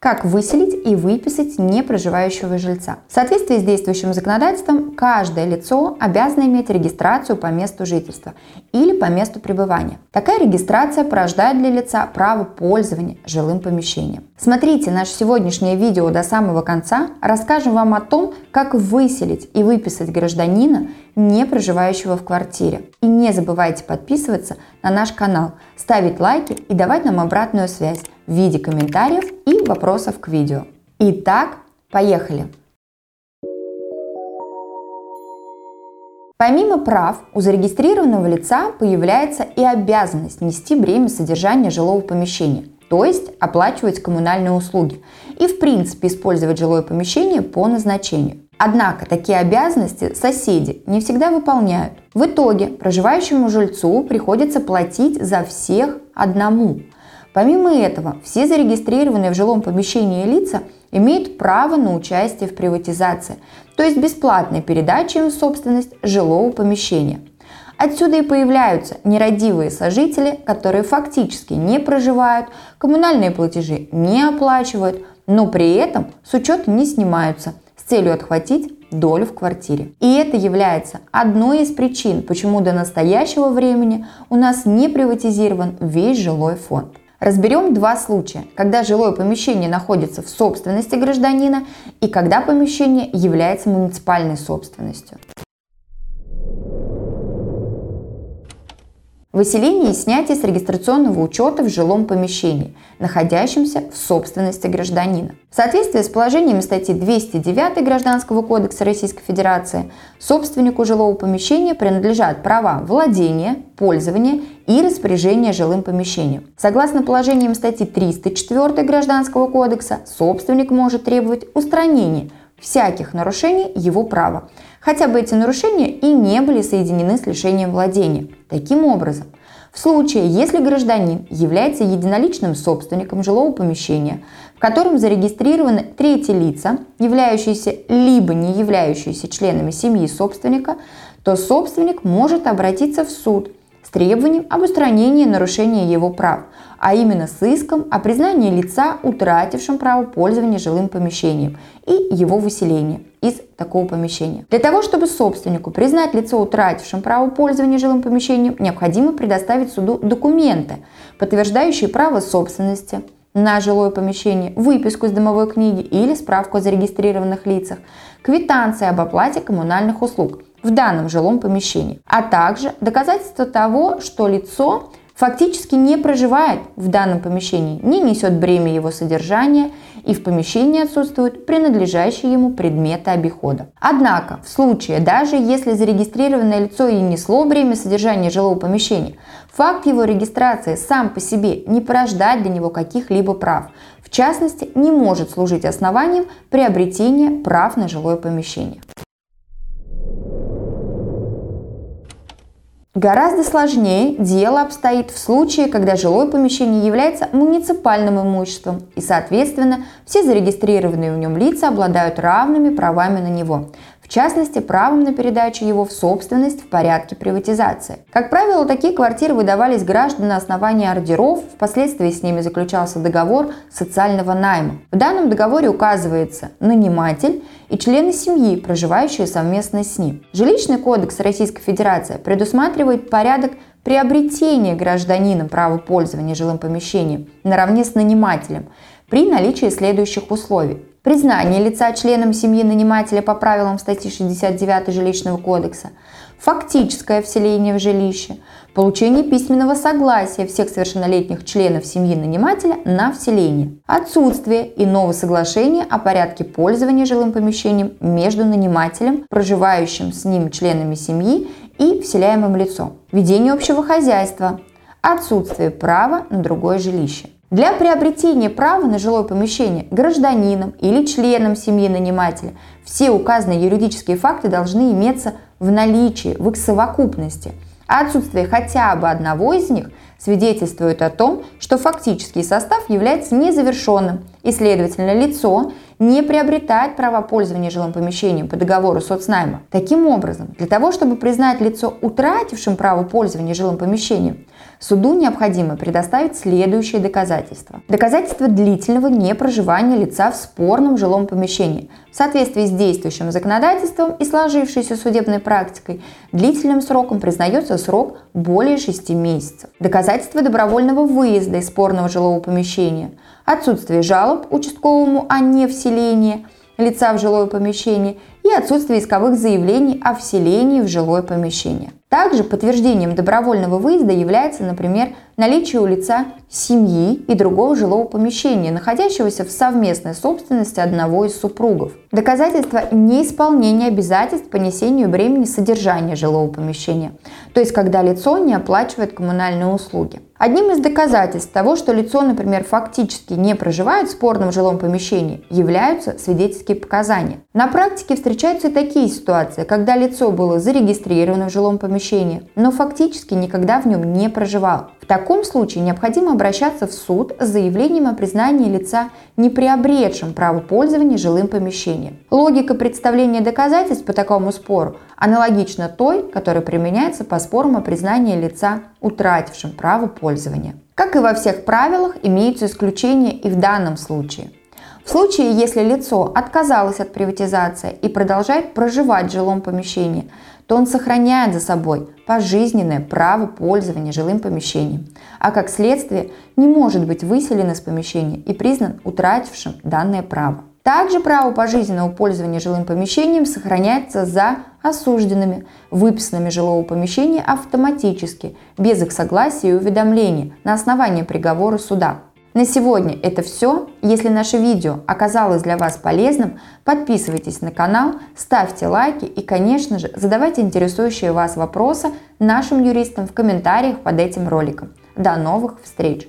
Как выселить и выписать непроживающего жильца? В соответствии с действующим законодательством, каждое лицо обязано иметь регистрацию по месту жительства или по месту пребывания. Такая регистрация порождает для лица право пользования жилым помещением. Смотрите наше сегодняшнее видео до самого конца, расскажем вам о том, как выселить и выписать гражданина, не проживающего в квартире. И не забывайте подписываться на наш канал, ставить лайки и давать нам обратную связь в виде комментариев и вопросов к видео. Итак, поехали! Помимо прав, у зарегистрированного лица появляется и обязанность нести бремя содержания жилого помещения, то есть оплачивать коммунальные услуги и в принципе использовать жилое помещение по назначению. Однако такие обязанности соседи не всегда выполняют. В итоге проживающему жильцу приходится платить за всех одному – Помимо этого, все зарегистрированные в жилом помещении лица имеют право на участие в приватизации, то есть бесплатной передаче им в собственность жилого помещения. Отсюда и появляются нерадивые сожители, которые фактически не проживают, коммунальные платежи не оплачивают, но при этом с учета не снимаются с целью отхватить долю в квартире. И это является одной из причин, почему до настоящего времени у нас не приватизирован весь жилой фонд. Разберем два случая, когда жилое помещение находится в собственности гражданина и когда помещение является муниципальной собственностью. Выселение и снятие с регистрационного учета в жилом помещении, находящемся в собственности гражданина. В соответствии с положениями статьи 209 Гражданского кодекса Российской Федерации, собственнику жилого помещения принадлежат права владения, пользования и распоряжения жилым помещением. Согласно положениям статьи 304 Гражданского кодекса, собственник может требовать устранения всяких нарушений его права, хотя бы эти нарушения и не были соединены с лишением владения. Таким образом, в случае, если гражданин является единоличным собственником жилого помещения, в котором зарегистрированы третьи лица, являющиеся либо не являющиеся членами семьи собственника, то собственник может обратиться в суд с требованием об устранении нарушения его прав, а именно с иском о признании лица, утратившим право пользования жилым помещением и его выселения из такого помещения. Для того, чтобы собственнику признать лицо, утратившим право пользования жилым помещением, необходимо предоставить суду документы, подтверждающие право собственности, на жилое помещение, выписку из домовой книги или справку о зарегистрированных лицах, квитанции об оплате коммунальных услуг в данном жилом помещении, а также доказательство того, что лицо фактически не проживает в данном помещении, не несет бремя его содержания и в помещении отсутствуют принадлежащие ему предметы обихода. Однако, в случае, даже если зарегистрированное лицо и несло бремя содержания жилого помещения, факт его регистрации сам по себе не порождает для него каких-либо прав, в частности, не может служить основанием приобретения прав на жилое помещение. Гораздо сложнее дело обстоит в случае, когда жилое помещение является муниципальным имуществом и, соответственно, все зарегистрированные в нем лица обладают равными правами на него в частности, правом на передачу его в собственность в порядке приватизации. Как правило, такие квартиры выдавались гражданам на основании ордеров, впоследствии с ними заключался договор социального найма. В данном договоре указывается наниматель и члены семьи, проживающие совместно с ним. Жилищный кодекс Российской Федерации предусматривает порядок приобретения гражданином права пользования жилым помещением наравне с нанимателем при наличии следующих условий признание лица членом семьи нанимателя по правилам статьи 69 Жилищного кодекса, фактическое вселение в жилище, получение письменного согласия всех совершеннолетних членов семьи нанимателя на вселение, отсутствие иного соглашения о порядке пользования жилым помещением между нанимателем, проживающим с ним членами семьи и вселяемым лицом, ведение общего хозяйства, отсутствие права на другое жилище. Для приобретения права на жилое помещение гражданином или членом семьи нанимателя все указанные юридические факты должны иметься в наличии, в их совокупности. А отсутствие хотя бы одного из них свидетельствует о том, что фактический состав является незавершенным и, следовательно, лицо, не приобретает права пользования жилым помещением по договору соцнайма. Таким образом, для того, чтобы признать лицо утратившим право пользования жилым помещением, суду необходимо предоставить следующие доказательства. Доказательства длительного непроживания лица в спорном жилом помещении в соответствии с действующим законодательством и сложившейся судебной практикой, длительным сроком признается срок более 6 месяцев. Доказательства добровольного выезда из спорного жилого помещения, отсутствие жалоб участковому о невселении лица в жилое помещение и отсутствие исковых заявлений о вселении в жилое помещение. Также подтверждением добровольного выезда является, например, наличие у лица семьи и другого жилого помещения, находящегося в совместной собственности одного из супругов. Доказательство неисполнения обязательств по несению бремени содержания жилого помещения, то есть когда лицо не оплачивает коммунальные услуги. Одним из доказательств того, что лицо, например, фактически не проживает в спорном жилом помещении, являются свидетельские показания. На практике встречаются и такие ситуации, когда лицо было зарегистрировано в жилом помещении, но фактически никогда в нем не проживало. В таком случае необходимо обращаться в суд с заявлением о признании лица не приобретшим право пользования жилым помещением. Логика представления доказательств по такому спору аналогична той, которая применяется по спорам о признании лица утратившим право пользования. Как и во всех правилах, имеются исключения и в данном случае. В случае, если лицо отказалось от приватизации и продолжает проживать в жилом помещении, то он сохраняет за собой пожизненное право пользования жилым помещением, а как следствие не может быть выселен из помещения и признан утратившим данное право. Также право пожизненного пользования жилым помещением сохраняется за осужденными, выписанными жилого помещения автоматически, без их согласия и уведомления на основании приговора суда. На сегодня это все. Если наше видео оказалось для вас полезным, подписывайтесь на канал, ставьте лайки и, конечно же, задавайте интересующие вас вопросы нашим юристам в комментариях под этим роликом. До новых встреч!